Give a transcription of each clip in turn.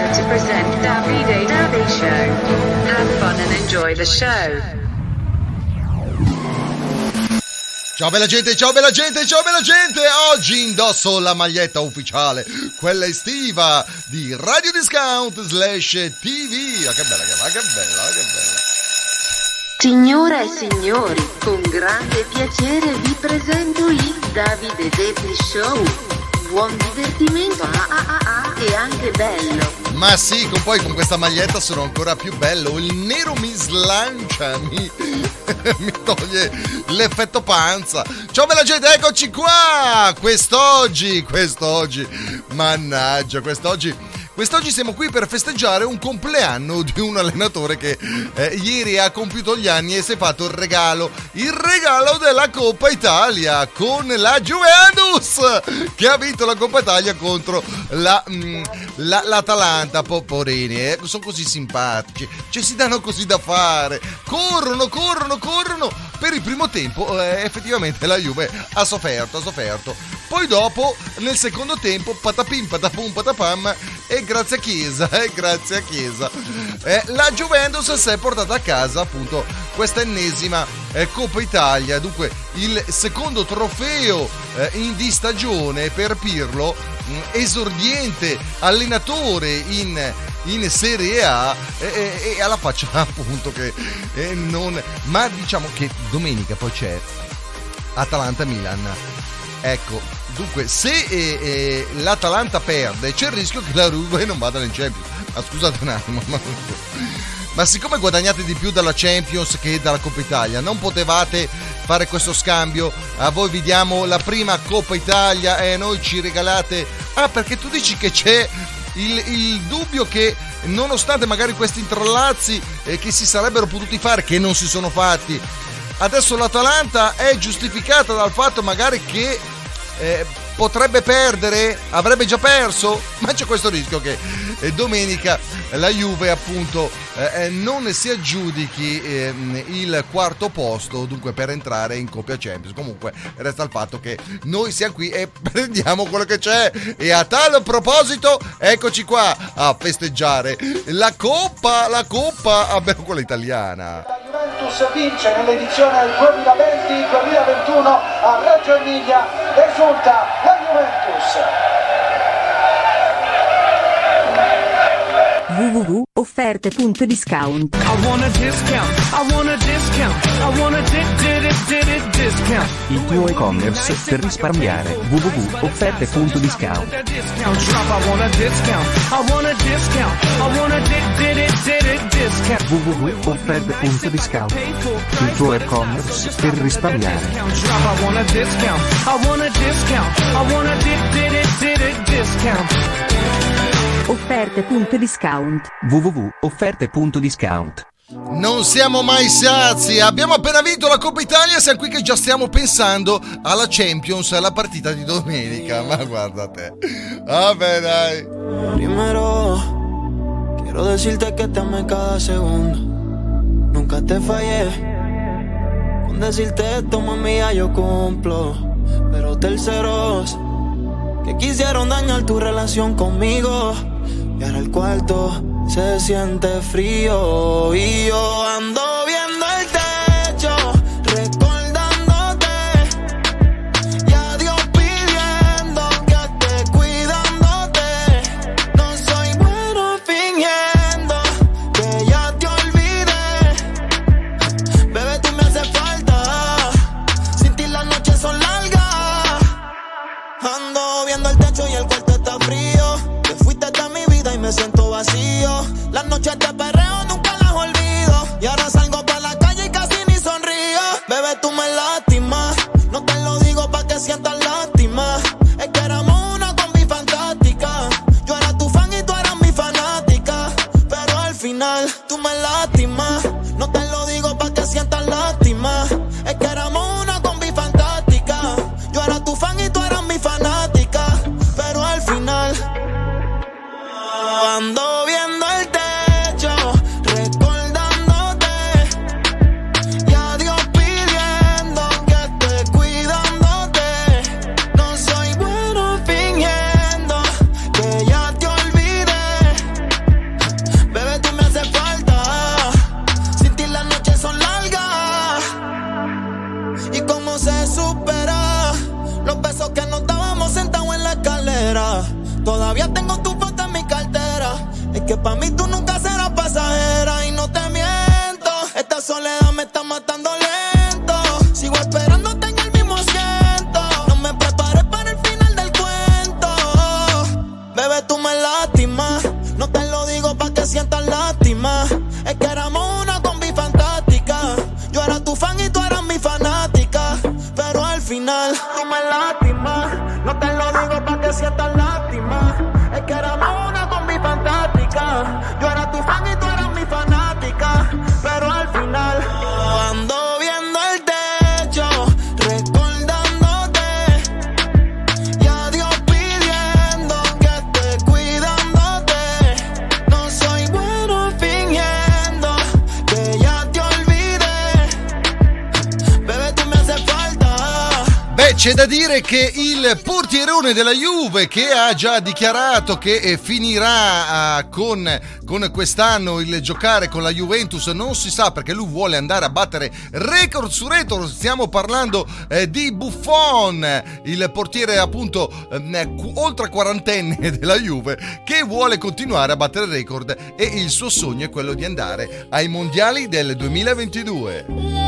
pleasure to present Davide Davide Show. Have fun and enjoy the show. Ciao bella gente, ciao bella gente, ciao bella gente! Oggi indosso la maglietta ufficiale, quella estiva di Radio Discount slash TV. Ah, che bella, che bella, che bella, che bella. Signore e signori, con grande piacere vi presento il Davide Devi Show. Buon divertimento ah, ah, ah, ah, e anche bello. Ma sì, con, poi con questa maglietta sono ancora più bello. Il nero mi slancia, mi, mi toglie l'effetto panza. Ciao bella gente, eccoci qua! Quest'oggi, quest'oggi, mannaggia, quest'oggi Quest'oggi siamo qui per festeggiare un compleanno di un allenatore che eh, ieri ha compiuto gli anni e si è fatto il regalo, il regalo della Coppa Italia con la Juventus che ha vinto la Coppa Italia contro la, mm, la, l'Atalanta, poporini, eh, sono così simpatici, ci si danno così da fare, corrono, corrono, corrono. Per il primo tempo eh, effettivamente la Juve ha sofferto, ha sofferto. Poi dopo, nel secondo tempo, patapim, patapum, patapam, e grazie a Chiesa, e grazie a Chiesa. Eh, la Juventus si è portata a casa appunto questa ennesima eh, Coppa Italia, dunque il secondo trofeo eh, in di stagione per Pirlo, mh, esordiente allenatore in, in Serie A e, e, e alla faccia appunto che eh, non... Ma diciamo che domenica poi c'è Atalanta-Milan. Ecco, dunque, se eh, eh, l'Atalanta perde, c'è il rischio che la Juve non vada nel Champions. Ma scusate un attimo, ma, ma siccome guadagnate di più dalla Champions che dalla Coppa Italia, non potevate fare questo scambio? A voi vi diamo la prima Coppa Italia e noi ci regalate... Ah, perché tu dici che c'è il, il dubbio che nonostante magari questi intrallazzi eh, che si sarebbero potuti fare, che non si sono fatti, adesso l'Atalanta è giustificata dal fatto magari che eh, potrebbe perdere, avrebbe già perso, ma c'è questo rischio che eh, domenica la Juve appunto eh, eh non si aggiudichi ehm, il quarto posto, dunque per entrare in Coppa Champions. Comunque resta il fatto che noi siamo qui e prendiamo quello che c'è e a tal proposito eccoci qua a festeggiare la Coppa, la Coppa, abbiamo quella italiana. Juventus vince nell'edizione 2020-2021 a Reggio Emilia, esulta la Juventus. Discount. Il tuo e-commerce per risparmiare www.offerte.discount That discount drop. I want a discount. I want a discount. I want a di- di- di- di- discount. www.offerte.discount Il tuo e-commerce per risparmiare offerte.discount www.offerte.discount Non siamo mai sazi, abbiamo appena vinto la Coppa Italia e siamo qui che già stiamo pensando alla Champions, alla partita di domenica. Ma guarda te. Vabbè dai. Primero, quiero decirte que te amé cada segundo. Nunca te fallé. Con decirte esto, mami, ya yo cumplo. Pero terceros que quisieron dañar tu relación conmigo. Y ahora el cuarto se siente frío. Y yo ando viendo situazione della Juve che ha già dichiarato che eh, finirà ah, con, con, quest'anno il giocare con la Juventus, non si sa perché lui vuole andare a battere record su record, stiamo parlando eh, di Buffon, il portiere appunto ehm, eh, oltre quarantenne della Juve che vuole continuare a battere record e il suo sogno è quello di andare ai mondiali del 2022.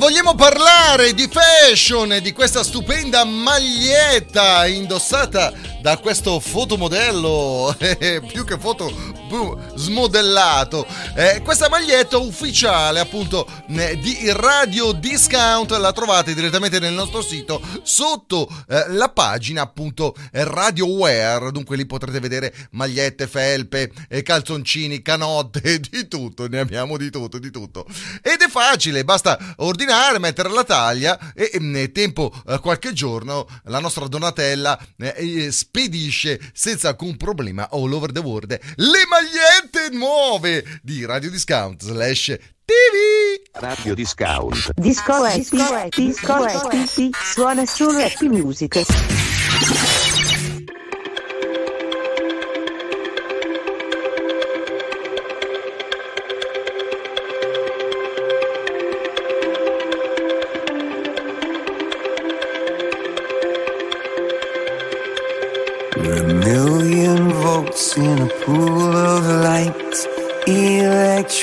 vogliamo parlare di fashion, e di questa stupenda maglietta indossata da questo fotomodello, eh, eh, più che foto boom, smodellato. Eh, questa maglietta ufficiale appunto eh, di Radio Discount la trovate direttamente nel nostro sito sotto eh, la pagina appunto eh, Radio Wear, dunque lì potrete vedere magliette, felpe, calzoncini, canotte, di tutto, ne abbiamo di tutto, di tutto. Ed è facile, basta ordinare, mettere la taglia e, e mm, tempo qualche giorno la nostra Donatella eh, spedisce senza alcun problema all over the world le magliette nuove di Radio Discount slash TV. Radio Discount. Disco Disco Disco Suona solo Happy Music.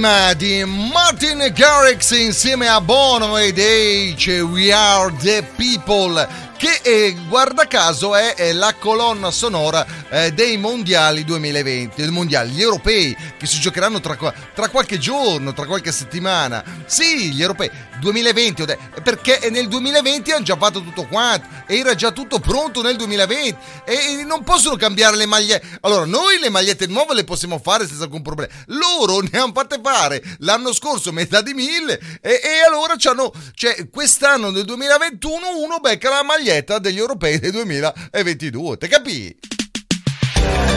L'ultima di Martin Garrix insieme a Bono ed Age, We Are the People, che eh, guarda caso è, è la colonna sonora eh, dei mondiali 2020, dei mondiali, gli europei che si giocheranno tra, tra qualche giorno, tra qualche settimana. Sì, gli europei 2020, ho detto, perché nel 2020 hanno già fatto tutto quanto, era già tutto pronto nel 2020 e, non possono cambiare le magliette. Allora, noi le magliette nuove le possiamo fare senza alcun problema. Loro ne hanno fatte fare l'anno scorso metà di mille e, e allora c'hanno, cioè, quest'anno nel 2021 uno becca la maglietta degli europei del 2022. Te capì?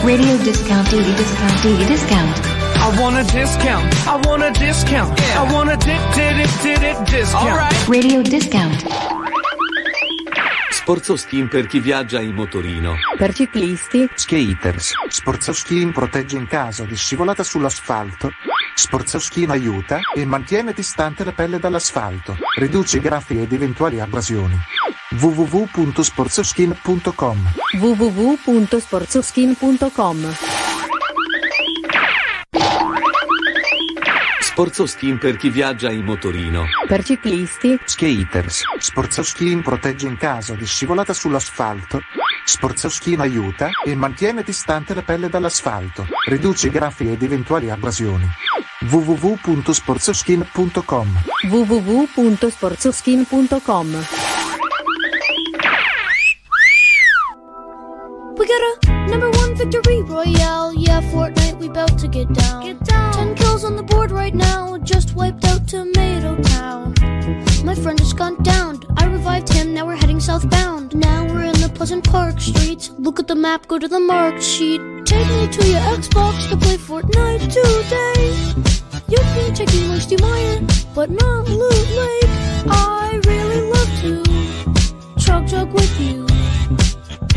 Radio discount, discount, discount. I want a discount. I want a discount. I want a di- di- di- di- di- discount. Radio discount. Sforzo Skin per chi viaggia in motorino. Per ciclisti, Skaters. Sportsoskin protegge in caso di scivolata sull'asfalto. Sportsoskin aiuta e mantiene distante la pelle dall'asfalto. Riduce i graffi ed eventuali abrasioni. www.sportsoskin.com www.sportsoskin.com. Sforzo Skin per chi viaggia in motorino. Per ciclisti, Skaters. Sportsoskin protegge in caso di scivolata sull'asfalto. Sportsoskin aiuta e mantiene distante la pelle dall'asfalto. Riduce i graffi ed eventuali abrasioni. www.sportsoskin.com www.sportsoskin.com. We victory royale. Yeah, Fortnite, we bout to get down. Get down. Ten kills on the board right now. Just wiped out Tomato Town. My friend just gone down. I revived him. Now we're heading southbound. Now we're in the Pleasant Park streets. Look at the map. Go to the marked sheet. Take me to your Xbox to play Fortnite today. You can me like Steve Meyer, but not Loot Lake. I really love to chug chug with you.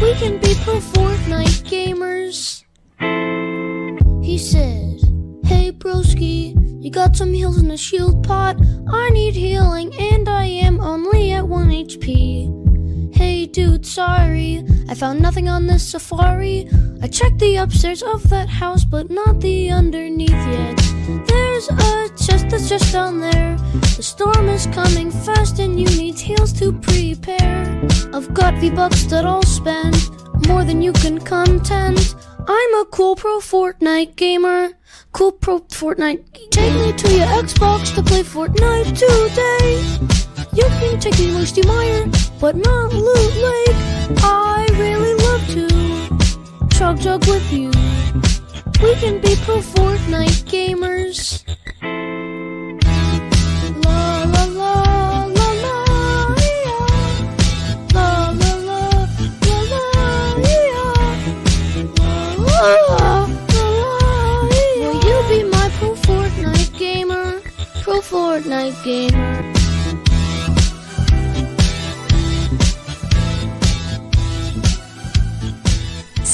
We can be pro Fortnite gamers. He said, Hey broski, you got some heals in the shield pot? I need healing and I am only at 1 HP. Hey dude, sorry, I found nothing on this safari. I checked the upstairs of that house, but not the underneath yet. There's a chest that's just down there. The storm is coming fast, and you need heels to prepare. I've got V bucks that I'll spend more than you can contend. I'm a cool pro Fortnite gamer. Cool pro Fortnite. Take me to your Xbox to play Fortnite today. You can take me Moosty Meyer, but not Loot Lake. I really love to chug chug with you. We can be pro Fortnite gamers. La la la la la yeah. La la la la la yeah. La, la, la, yeah. Will you be my pro Fortnite gamer? Pro Fortnite gamer.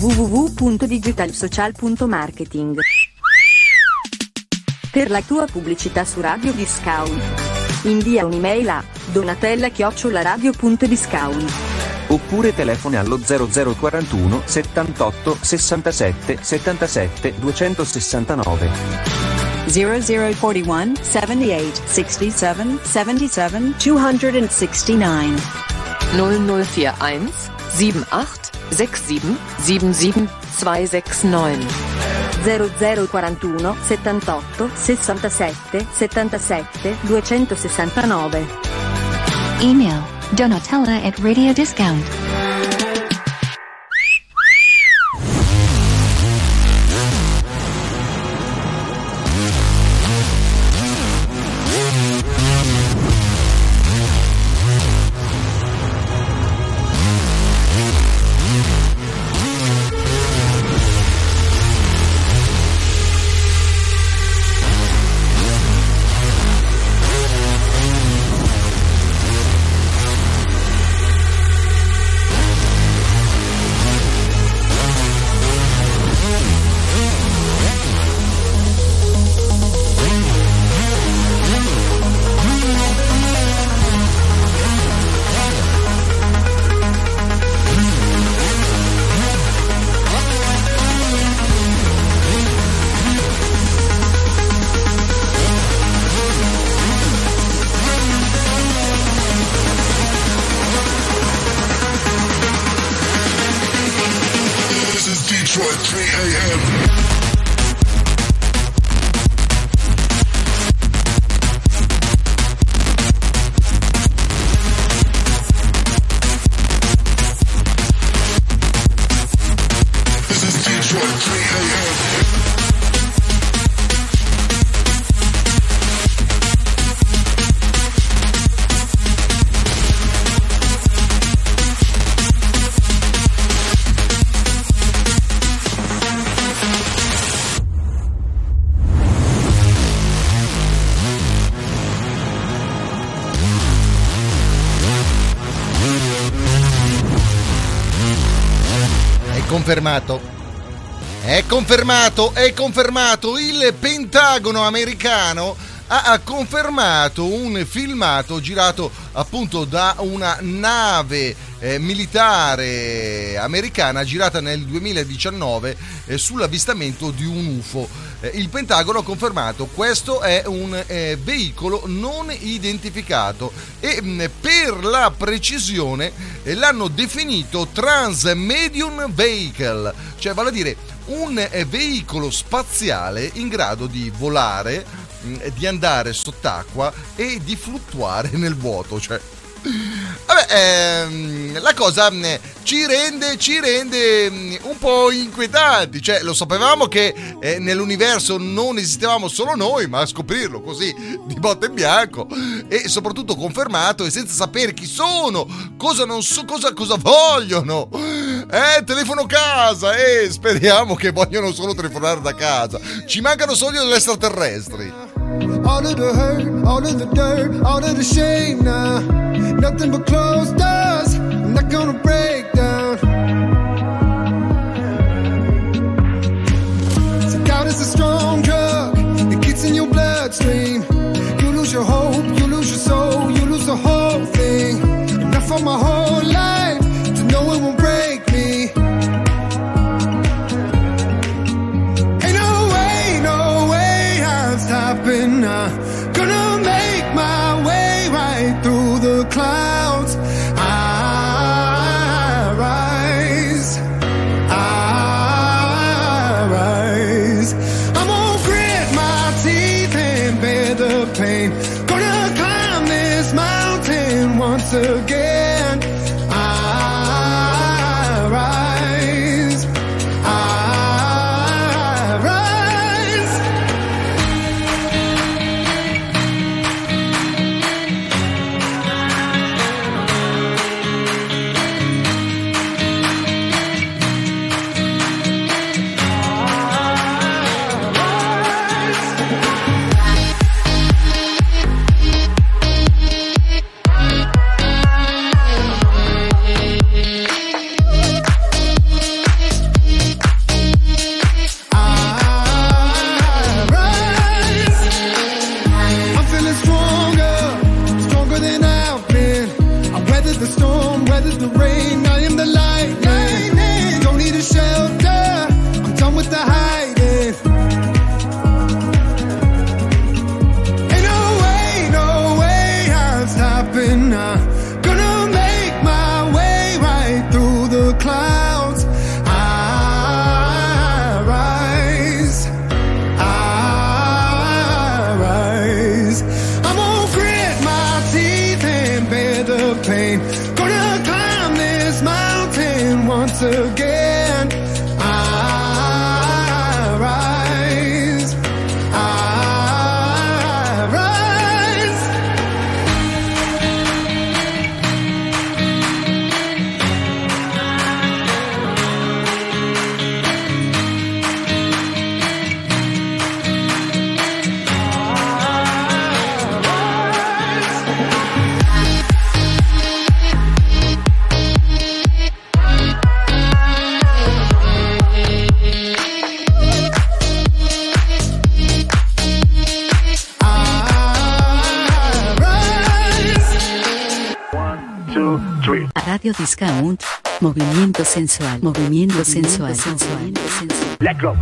www.digitalsocial.marketing. Per la tua pubblicità su Radio Discount. Invia un'email a donatella-radio.discount. Oppure telefoni allo 0041 78 67 77 269. 0041 78 67 77 269. 0041 78 67 77 269. 0041 78 67 77 269. Email donatella at Radio Discount. Confermato. È confermato, è confermato. Il Pentagono americano ha confermato un filmato girato appunto da una nave eh, militare americana girata nel 2019 eh, sull'avvistamento di un UFO. Eh, il Pentagono ha confermato questo è un eh, veicolo non identificato e mh, per la precisione eh, l'hanno definito Transmedium Vehicle, cioè vale a dire un eh, veicolo spaziale in grado di volare, mh, di andare sott'acqua e di fluttuare nel vuoto, cioè ehm, la cosa mh, ci rende, ci rende mh, un po' inquietanti, cioè lo sapevamo che eh, nell'universo non esistevamo solo noi, ma a scoprirlo così di botte in bianco e soprattutto confermato e senza sapere chi sono, cosa non so, cosa, cosa vogliono. Eh, telefono casa, eh, speriamo che vogliono solo telefonare da casa. Ci mancano solo gli extraterrestri. All of the hurt, all of the dirt, all of the shame now. Nothing but closed doors. I'm not gonna break down. So doubt is a strong drug. It gets in your bloodstream. You lose your hope, you lose your soul, you lose the whole thing. Enough for my whole life Discount. Movimiento sensual. Movimiento sensual. Movimiento sensual. Let go.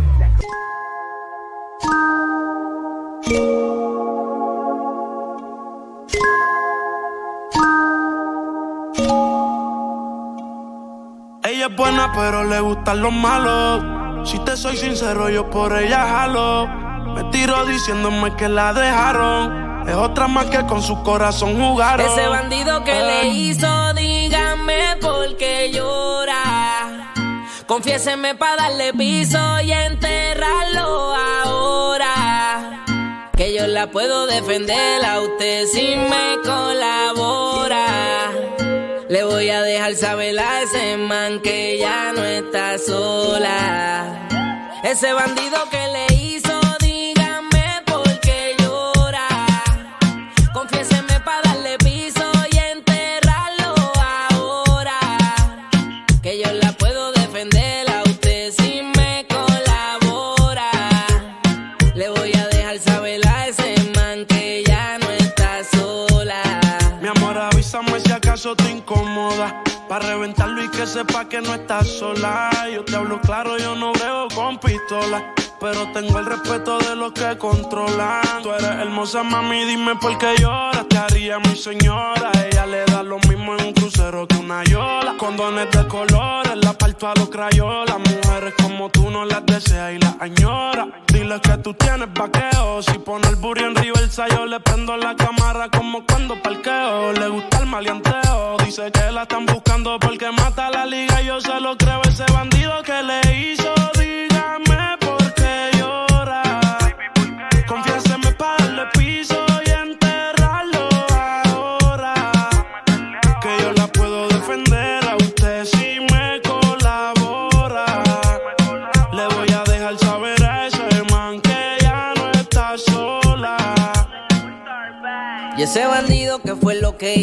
Ella es buena, pero le gustan los malos. Si te soy sincero, yo por ella jalo. Me tiro diciéndome que la dejaron. Es otra más que con su corazón jugaron. Ese bandido que le hizo, dígame por qué llora. Confiéseme para darle piso y enterrarlo ahora. Que yo la puedo defender a usted si me colabora. Le voy a dejar saber a ese man que ya no está sola. Ese bandido que le hizo, sepa que no estás sola. Yo te hablo claro, yo no brego con pistola. Pero tengo el respeto de los que controlan. Tú eres hermosa, mami, dime por qué lloras. Te haría mi señora. Ella le da lo mismo en un crucero que una yola. Condones de colores, la parto a los crayolas. Mujeres como tú no las deseas y las añora. Dile que tú tienes vaqueo. Si pone el burro en reversa, yo le prendo la cámara como cuando parqueo. Le gusta el maleanteo. Dice que la están buscando porque mata la liga. Yo se lo creo, ese bandido que le hizo. Dígame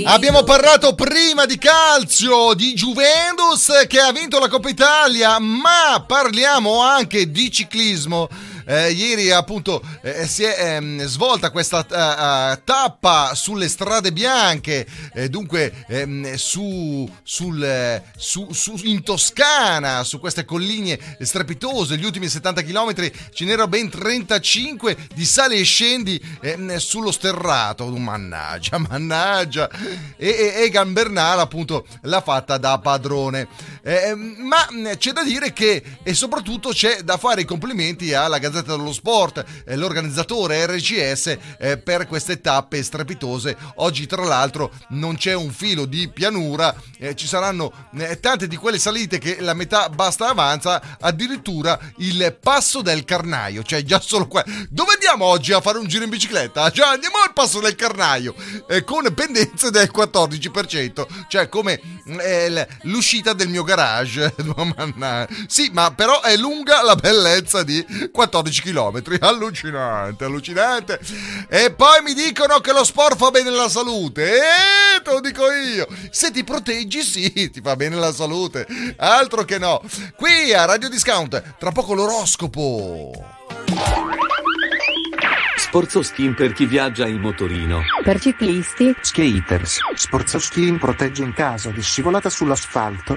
Abbiamo parlato prima di calcio di Juventus che ha vinto la Coppa Italia, ma parliamo anche di ciclismo. Eh, ieri appunto eh, si è ehm, svolta questa eh, eh, tappa sulle strade bianche, eh, dunque ehm, su, sul, eh, su- su- in Toscana, su queste colline strepitose, gli ultimi 70 km ce n'erano ben 35 di sali e scendi ehm, sullo sterrato. Mannaggia, mannaggia. E, e, Egan Bernal appunto l'ha fatta da padrone. Eh, ma mh, c'è da dire che e soprattutto c'è da fare i complimenti alla Gazzetta dello Sport, eh, l'organizzatore RCS eh, per queste tappe strepitose. Oggi tra l'altro non c'è un filo di pianura, eh, ci saranno eh, tante di quelle salite che la metà basta avanza, addirittura il passo del Carnaio, cioè già solo qua. Dove andiamo oggi a fare un giro in bicicletta? Già andiamo al passo del Carnaio eh, con pendenze del 14%, cioè come l- l'uscita del mio garage. Manna- sì, ma però è lunga la bellezza di 14 km. Allucinante, allucinante. E poi mi dicono che lo sport fa bene alla salute. E te lo dico io. Se ti proteggi, sì, ti fa bene la salute. Altro che no. Qui a Radio Discount, tra poco l'oroscopo. Sforzo Skin per chi viaggia in motorino. Per ciclisti, Skaters. Sportsoskin protegge in caso di scivolata sull'asfalto.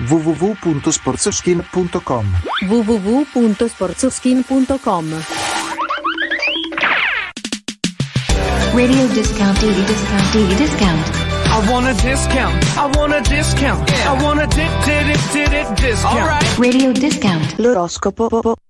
www.sportsoskin.com www.sportsoskin.com Radio discount, daily discount, daily discount. I want a discount. I want a discount. I want a did did it did it discount. Radio discount. L'oroscopo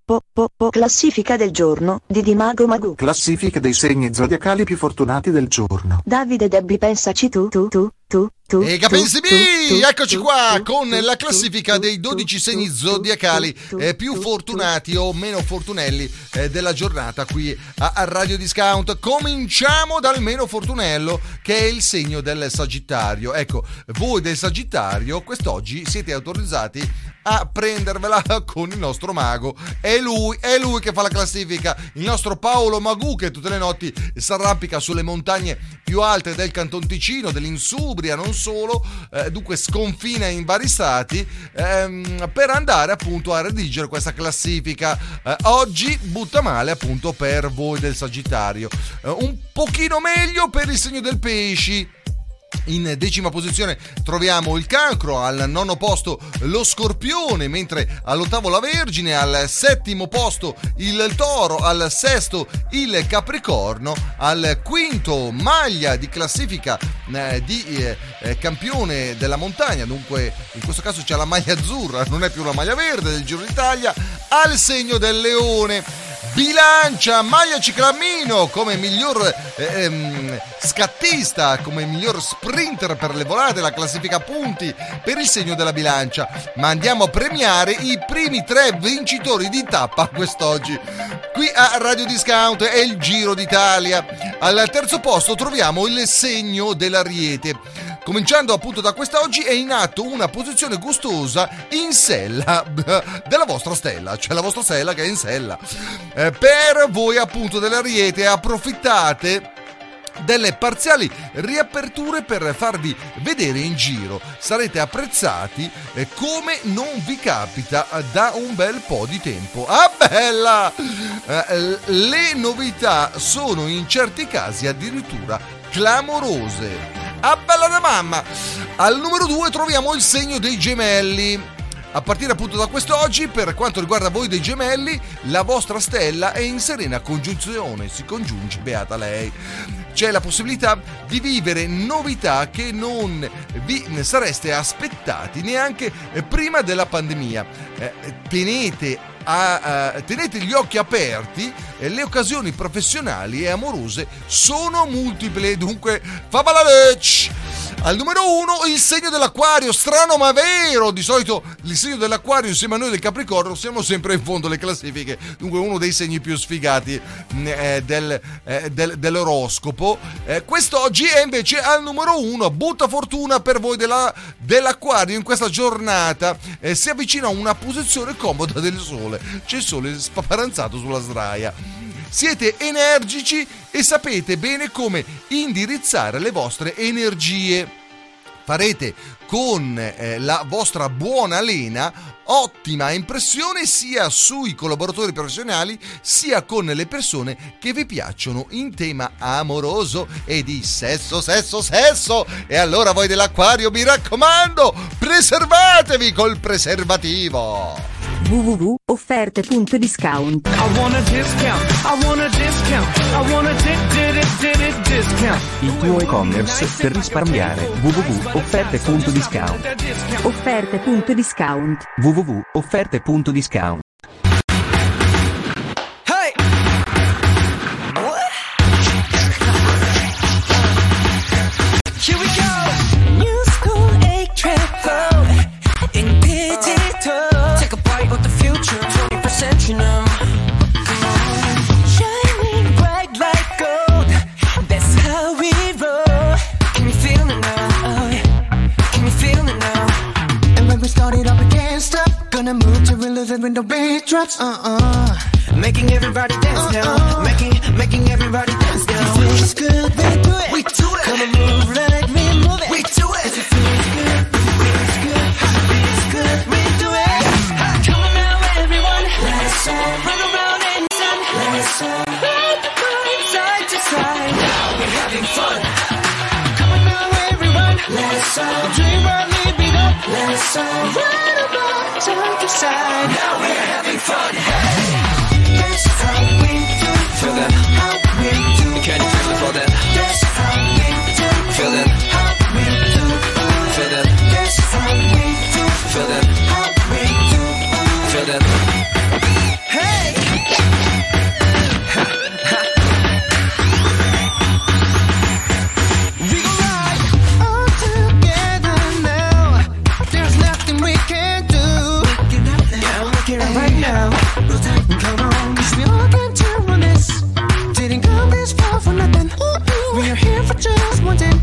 po, po, po, classifica del giorno di Dimago Magu. Classifica dei segni zodiacali più fortunati del giorno. Davide Debbi pensaci tu tu tu tu tu. E tu, eccoci qua con la classifica dei tu, 12 tu, segni zodiacali eh, più tu, fortunati o meno fortunelli eh, della giornata qui a, a Radio Discount. Cominciamo dal meno fortunello che è il segno del Sagittario. Ecco, voi del Sagittario quest'oggi siete autorizzati a prendervela con il nostro mago. È lui, è lui che fa la classifica. Il nostro Paolo Magù che tutte le notti si arrampica sulle montagne più alte del Canton Ticino, dell'Insubria, non solo, eh, dunque sconfina in vari stati ehm, per andare appunto a redigere questa classifica. Eh, oggi butta male appunto per voi del Sagittario. Eh, un pochino meglio per il segno del Pesci. In decima posizione troviamo il cancro, al nono posto lo scorpione, mentre all'ottavo la Vergine, al settimo posto il toro, al sesto il capricorno, al quinto maglia di classifica eh, di eh, eh, campione della montagna, dunque in questo caso c'è la maglia azzurra, non è più la maglia verde del Giro d'Italia, al segno del leone. Bilancia Maia Ciclamino come miglior eh, ehm, scattista, come miglior sprinter per le volate, la classifica punti per il segno della bilancia. Ma andiamo a premiare i primi tre vincitori di tappa quest'oggi. Qui a Radio Discount è il Giro d'Italia. Al terzo posto troviamo il segno dell'Ariete. Cominciando appunto da quest'oggi è in atto una posizione gustosa in sella della vostra stella, cioè la vostra stella che è in sella. Eh, per voi appunto dell'Ariete approfittate delle parziali riaperture per farvi vedere in giro. Sarete apprezzati eh, come non vi capita da un bel po' di tempo. Ah bella! Eh, le novità sono in certi casi addirittura clamorose. Ah bella da mamma! Al numero 2 troviamo il segno dei gemelli. A partire appunto da quest'oggi, per quanto riguarda voi dei gemelli, la vostra stella è in serena congiunzione, si congiunge, beata lei. C'è la possibilità di vivere novità che non vi sareste aspettati neanche prima della pandemia. Eh, tenete a- a- tenete gli occhi aperti, eh, le occasioni professionali e amorose sono multiple, dunque favala lecce! Al numero uno il segno dell'acquario, strano ma vero, di solito il segno dell'acquario insieme a noi del Capricorno siamo sempre in fondo alle classifiche, dunque uno dei segni più sfigati mh, eh, del- eh, del- dell'oroscopo. Eh, quest'oggi è invece al numero uno, butta fortuna per voi della- dell'acquario in questa giornata, eh, si avvicina a una posizione comoda del sole, c'è il sole spaparanzato sulla sdraia. Siete energici e sapete bene come indirizzare le vostre energie. Farete con eh, la vostra buona lena ottima impressione sia sui collaboratori professionali sia con le persone che vi piacciono in tema amoroso e di sesso, sesso, sesso. E allora voi dell'acquario mi raccomando, preservatevi col preservativo. www.offerte.discount. Il tuo e-commerce per risparmiare. www.offerte.discount offerte.discount www.offerte.discount rhythm when the beat drops. Uh uh. Making everybody dance now. Making, making everybody dance now. Feels good, we do it. We do it. Come on, move like we move it. We do it. If it feels good, feels good, feels good, we do it. Come on now, everyone. Let's all Run around in the sun. Let's all Ride the bike side to side. Now we're having fun. Come on now, everyone. Let's all dream while live it up. Let's all ride to side. Now we're having fun. Yeah, I'm looking And right now. Come on, 'cause we all turn on this. Didn't come this far for nothing. We are here for just one thing.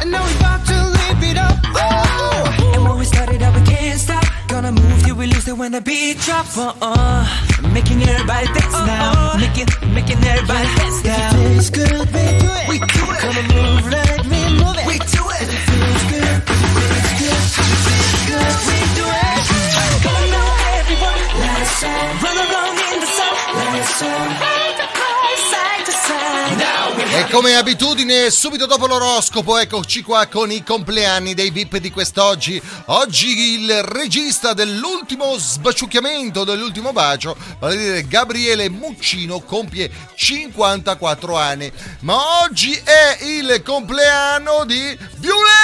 And now we about to live it up. Ooh. And when we started out, we can't stop. Gonna move till we lose it when the beat drops. Uh uh. Making everybody dance now. Making, making everybody dance now. Feels good, we do it. We do it. Come on, move Run around E come abitudine, subito dopo l'oroscopo, eccoci qua con i compleanni dei VIP di quest'oggi. Oggi il regista dell'ultimo sbaciucchiamento, dell'ultimo bacio, vale a dire Gabriele Muccino, compie 54 anni. Ma oggi è il compleanno di violenza!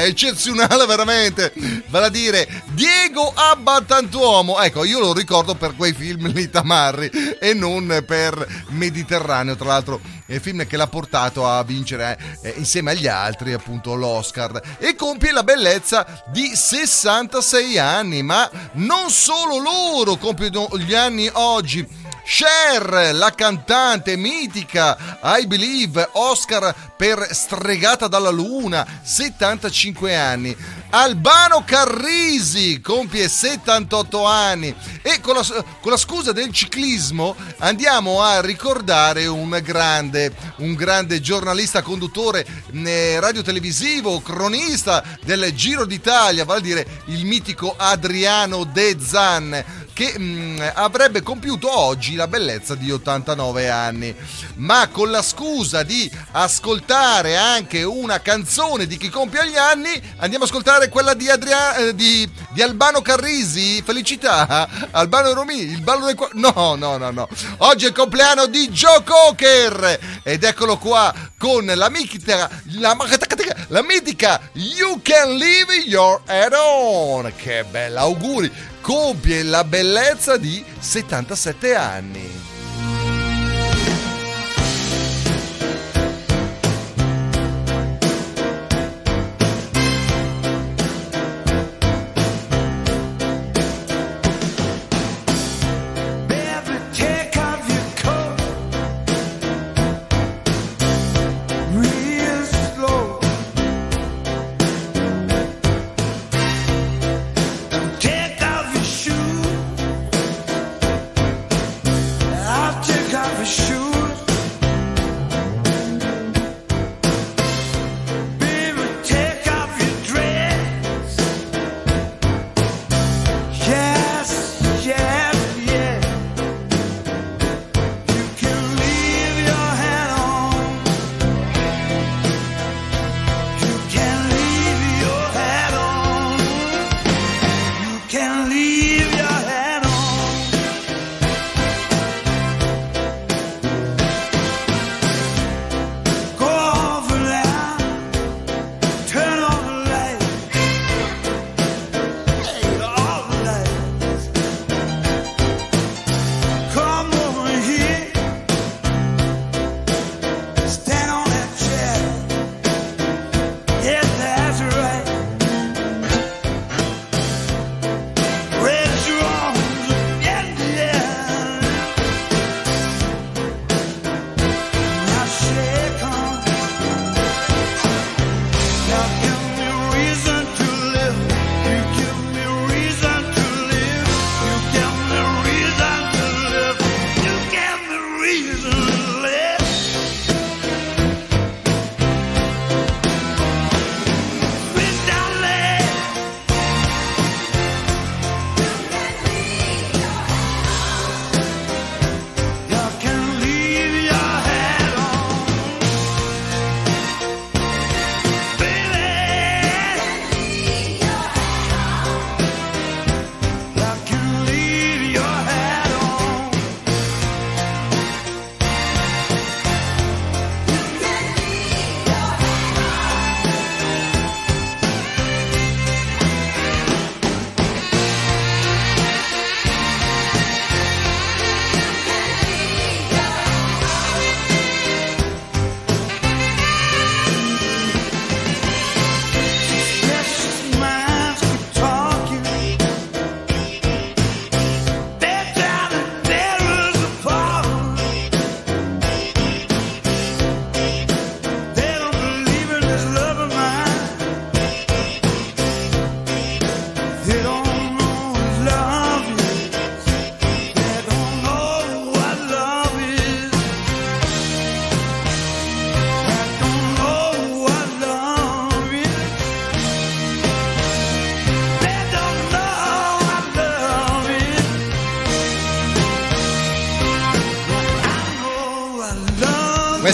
Eccezionale veramente, vale a dire Diego Abbattantuomo. Ecco, io lo ricordo per quei film lì tamarri e non per Mediterraneo, tra l'altro è il film che l'ha portato a vincere eh, insieme agli altri appunto l'Oscar e compie la bellezza di 66 anni, ma non solo loro compiono gli anni oggi. Cher, la cantante mitica I Believe, Oscar per Stregata dalla Luna, 75 anni. Albano Carrisi compie 78 anni e con la, con la scusa del ciclismo andiamo a ricordare un grande, un grande giornalista, conduttore eh, radiotelevisivo, cronista del Giro d'Italia, vale a dire il mitico Adriano De Zan che mh, avrebbe compiuto oggi la bellezza di 89 anni. Ma con la scusa di ascoltare anche una canzone di chi compie gli anni, andiamo a ascoltare quella di, Adria- eh, di, di Albano Carrisi? Felicità! Albano Romi, il ballo del cuore. No, no, no, no. Oggi è il compleanno di Joe Cocker ed eccolo qua con la mitica, la, la mitica You Can Leave Your Head On. Che bella, auguri! Compie la bellezza di 77 anni.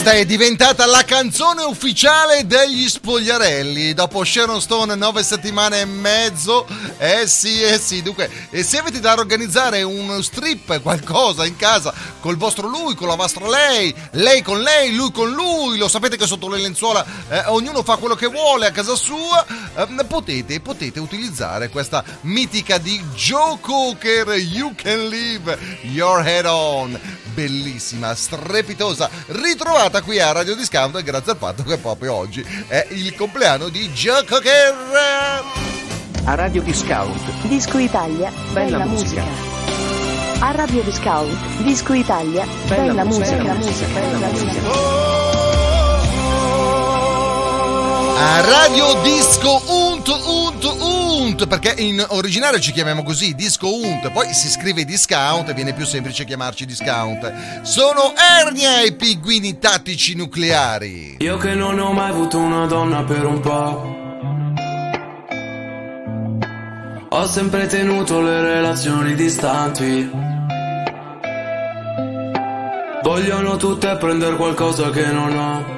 Questa è diventata la canzone ufficiale degli spogliarelli. Dopo Sharon Stone, nove settimane e mezzo. Eh sì, eh sì. Dunque, e se avete da organizzare un strip, qualcosa in casa, col vostro lui, con la vostra lei, lei con lei, lui con lui, lo sapete che sotto le lenzuola eh, ognuno fa quello che vuole a casa sua, eh, potete, potete utilizzare questa mitica di Joe Cocker, You Can Leave Your Head On bellissima, strepitosa, ritrovata qui a Radio Discount grazie al fatto che proprio oggi è il compleanno di Joe Cocker. A Radio Discount. Disco Italia, Bella bella, musica. musica. A Radio Discount, Disco Italia, Bella bella, musica, musica, bella musica, musica. A Radio Disco Unt Unt Unt perché in originale ci chiamiamo così Disco Unt poi si scrive Discount e viene più semplice chiamarci Discount sono Ernia i pinguini tattici nucleari Io che non ho mai avuto una donna per un po'. Ho sempre tenuto le relazioni distanti. Vogliono tutte prendere qualcosa che non ho.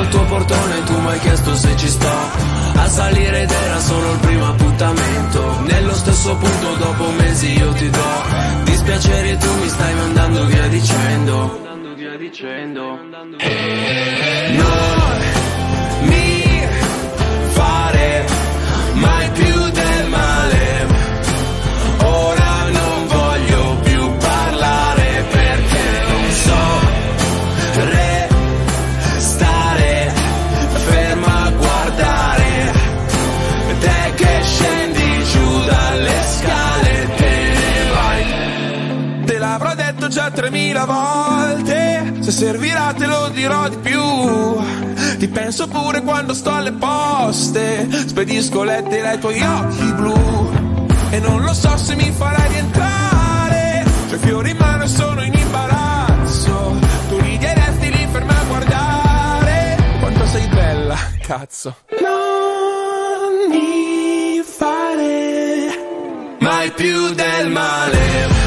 Sotto il tuo portone tu mi hai chiesto se ci sto. A salire ed era solo il primo appuntamento. Nello stesso punto dopo mesi io ti do Dispiacere tu mi stai mandando via dicendo. Non mi servirà te lo dirò di più. Ti penso pure quando sto alle poste, spedisco lettere ai tuoi occhi blu. E non lo so se mi farai rientrare, c'ho i fiori in mano e sono in imbarazzo. Tu ridi e resti lì ferma a guardare, quanto sei bella, cazzo. Non mi fare mai più del male.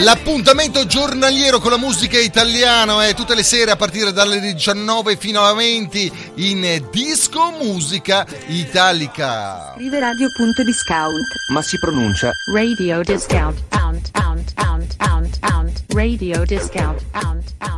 L'appuntamento giornaliero con la musica italiana è tutte le sere a partire dalle 19 fino alle 20 in Disco Musica Italica. Scrive radio.discount. Ma si pronuncia Radio discount. Out, out, out, out, out. Radio discount. Out, out.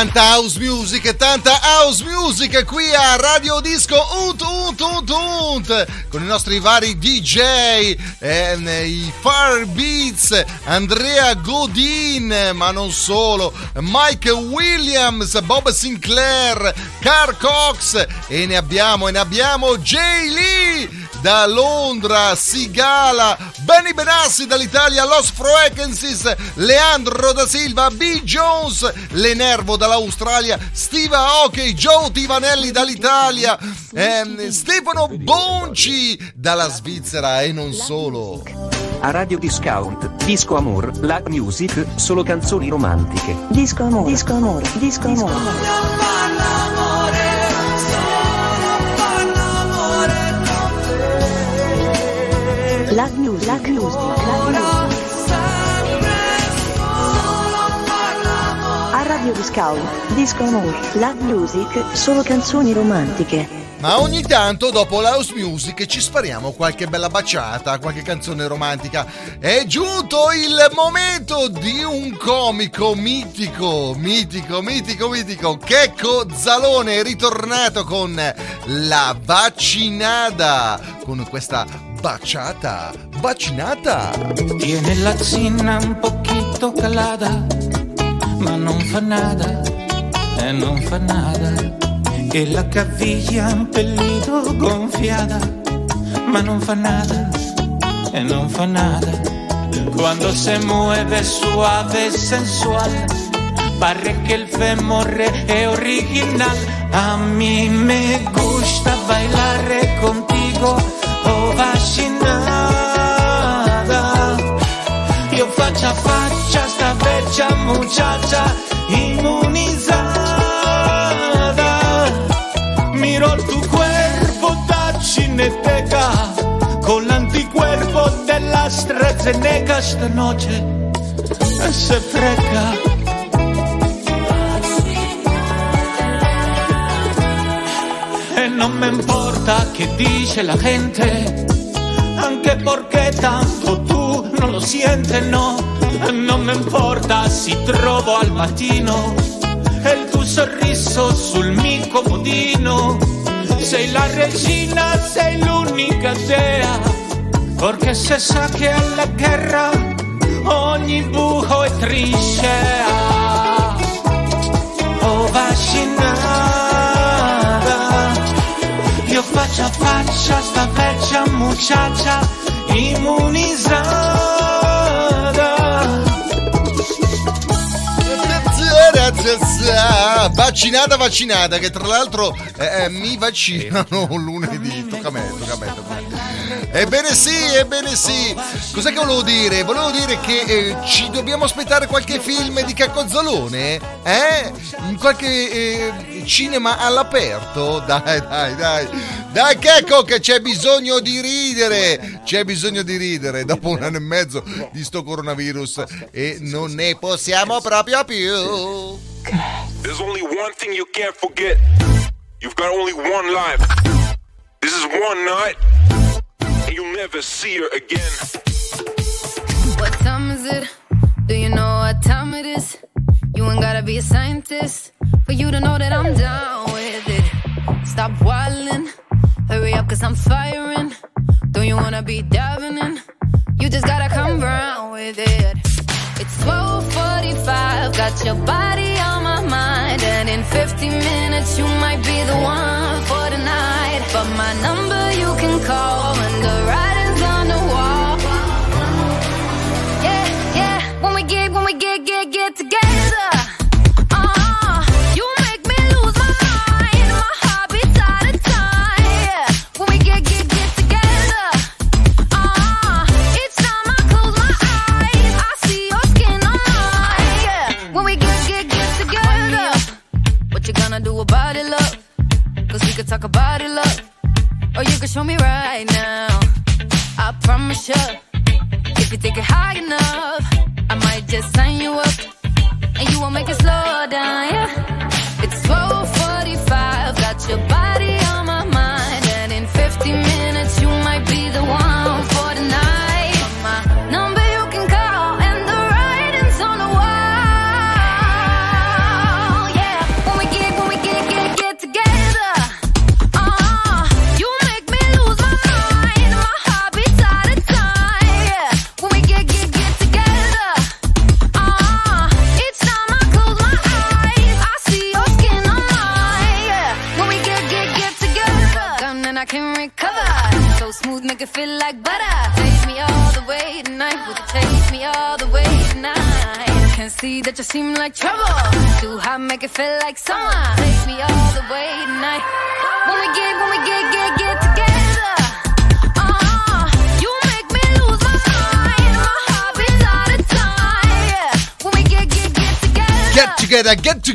Tanta house music, tanta house music qui a Radio Disco Unt Unt Unt Unt con i nostri vari DJ, ehm, i Far Beats, Andrea Godin, ma non solo, Mike Williams, Bob Sinclair, Carl Cox e ne abbiamo e ne abbiamo Jay Lee da Londra, Sigala, Benny Benassi dall'Italia, Los Frequencies, Leandro da Silva, B. Jones, Lenervo dall'Australia, Steve Aoki, Joe Tivanelli dall'Italia, ehm, Stefano Bonci dalla Svizzera e non solo. A Radio Discount, Disco Amor, la music, solo canzoni romantiche. Disco amore, disco amore, disco amore. La news, la news, la news. A Radio Discount, Disco Amore, la music, solo canzoni romantiche. Ma ogni tanto dopo l'house music ci spariamo qualche bella baciata, qualche canzone romantica. È giunto il momento di un comico mitico, mitico, mitico, mitico. Checco Zalone è ritornato con la vaccinada, con questa baciata, bacinata. Tiene la zinna un poquito calada, ma non fa nada, e non fa nada. E la caviglia un pelito gonfiada, ma non fa nada, e non fa nada. Cuando se mueve suave sensual, pare que el femore es original. A mí me gusta bailar contigo, vaccinada. Io faccia a faccia sta vecchia muchacha inmunizada. Miro tu cuerpo da cineteca con l'anticuerpo della AstraZeneca esta noche se freca. Non me importa che dice la gente, anche perché tanto tu non lo sientes, no. Non me importa si trovo al mattino il tuo sorriso sul mio comodino. Sei la regina, sei l'unica dea, perché se sa che alla guerra ogni buco è trincea. Oh vaccinata, faccia a faccia sta vecchia muchacha immunizzata. Vaccinata, vaccinata, che tra l'altro eh, eh, mi vaccinano lunedì. Tocca a me, tocca a me, tocca a me. Ebbene sì, ebbene sì. Cos'è che volevo dire? Volevo dire che eh, ci dobbiamo aspettare qualche film di Caccozzolone? Eh? In qualche eh, cinema all'aperto? Dai, dai, dai. Dai Checco che c'è bisogno di ridere. C'è bisogno di ridere dopo un anno e mezzo di sto coronavirus e non ne possiamo proprio più. There's only one thing you can't forget. You've got only one life. This is one night, and you'll never see her again. What time is it? Do you know what time it is? You ain't gotta be a scientist for you to know that I'm down with it. Stop whining, hurry up, cause I'm firing. Don't you wanna be diving in? You just gotta come round with it. It's 12:45, got your body on my mind, and in 50 minutes you might be the one for the night. But my number you can call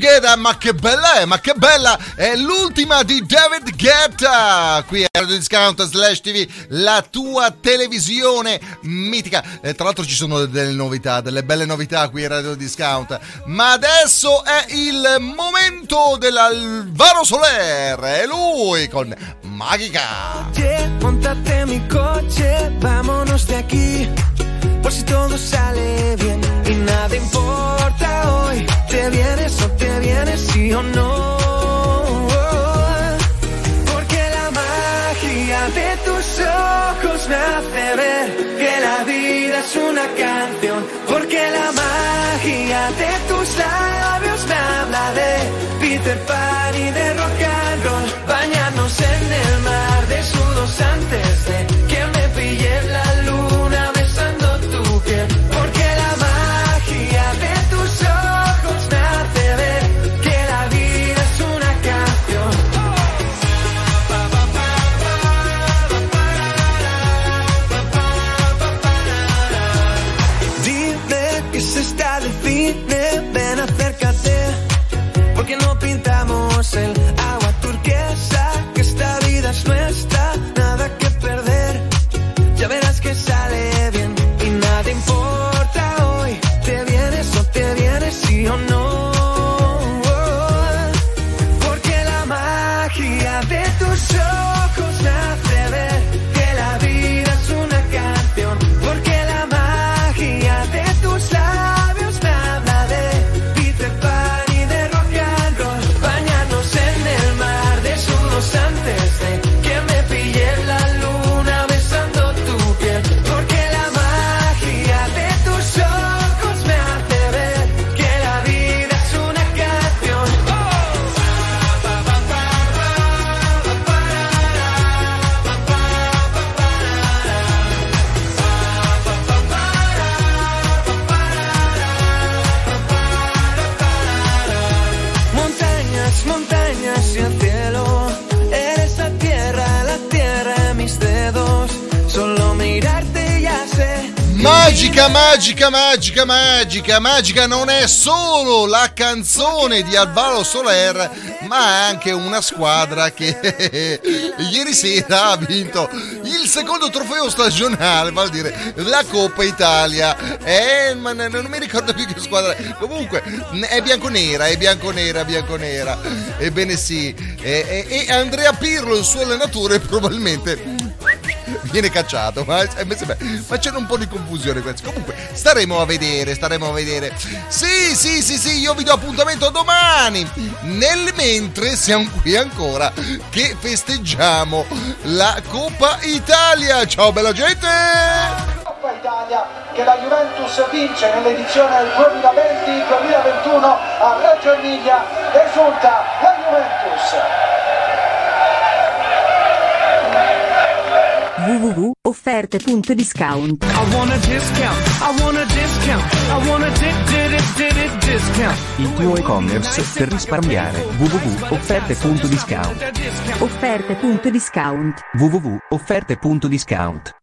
together, ma che bella è, ma che bella è l'ultima di David Guetta qui a Radio Discount slash TV, la tua televisione mitica. Eh, tra l'altro ci sono delle novità, delle belle novità qui a Radio Discount, ma adesso è il momento dell'Alvaro Soler, è lui con Magica. Oye, montate mi coche, vámonos de aquí. Por si todo sale bien y nada importa hoy. Te vienes o te vienes, sí o no. Porque la magia de tus ojos me hace ver que la vida es una canción. Porque la magia de tus labios me habla de Peter Pan y de rock and roll. Bañarnos en el mar de sudos antes de Magica, magica, magica, magica, non è solo la canzone di Alvaro Soler, ma anche una squadra che ieri sera ha vinto il secondo trofeo stagionale, vale a dire la Coppa Italia. Eh, ma non mi ricordo più che squadra. Comunque è bianconera, è bianconera, bianconera. Ebbene sì. E, e- e Andrea Pirlo, il suo allenatore, probabilmente viene cacciato ma, ma c'era un po' di confusione questo. comunque staremo a vedere staremo a vedere. Sì sì sì sì io vi do appuntamento domani. Nel mentre siamo qui ancora che festeggiamo la Coppa Italia. Ciao bella gente! Coppa Italia che la Juventus vince nell'edizione del 2020-2021 a Reggio Emilia. Esulta la Juventus discount. Il tuo e-commerce per risparmiare. www.offerte.discount offerte.discount www.offerte.discount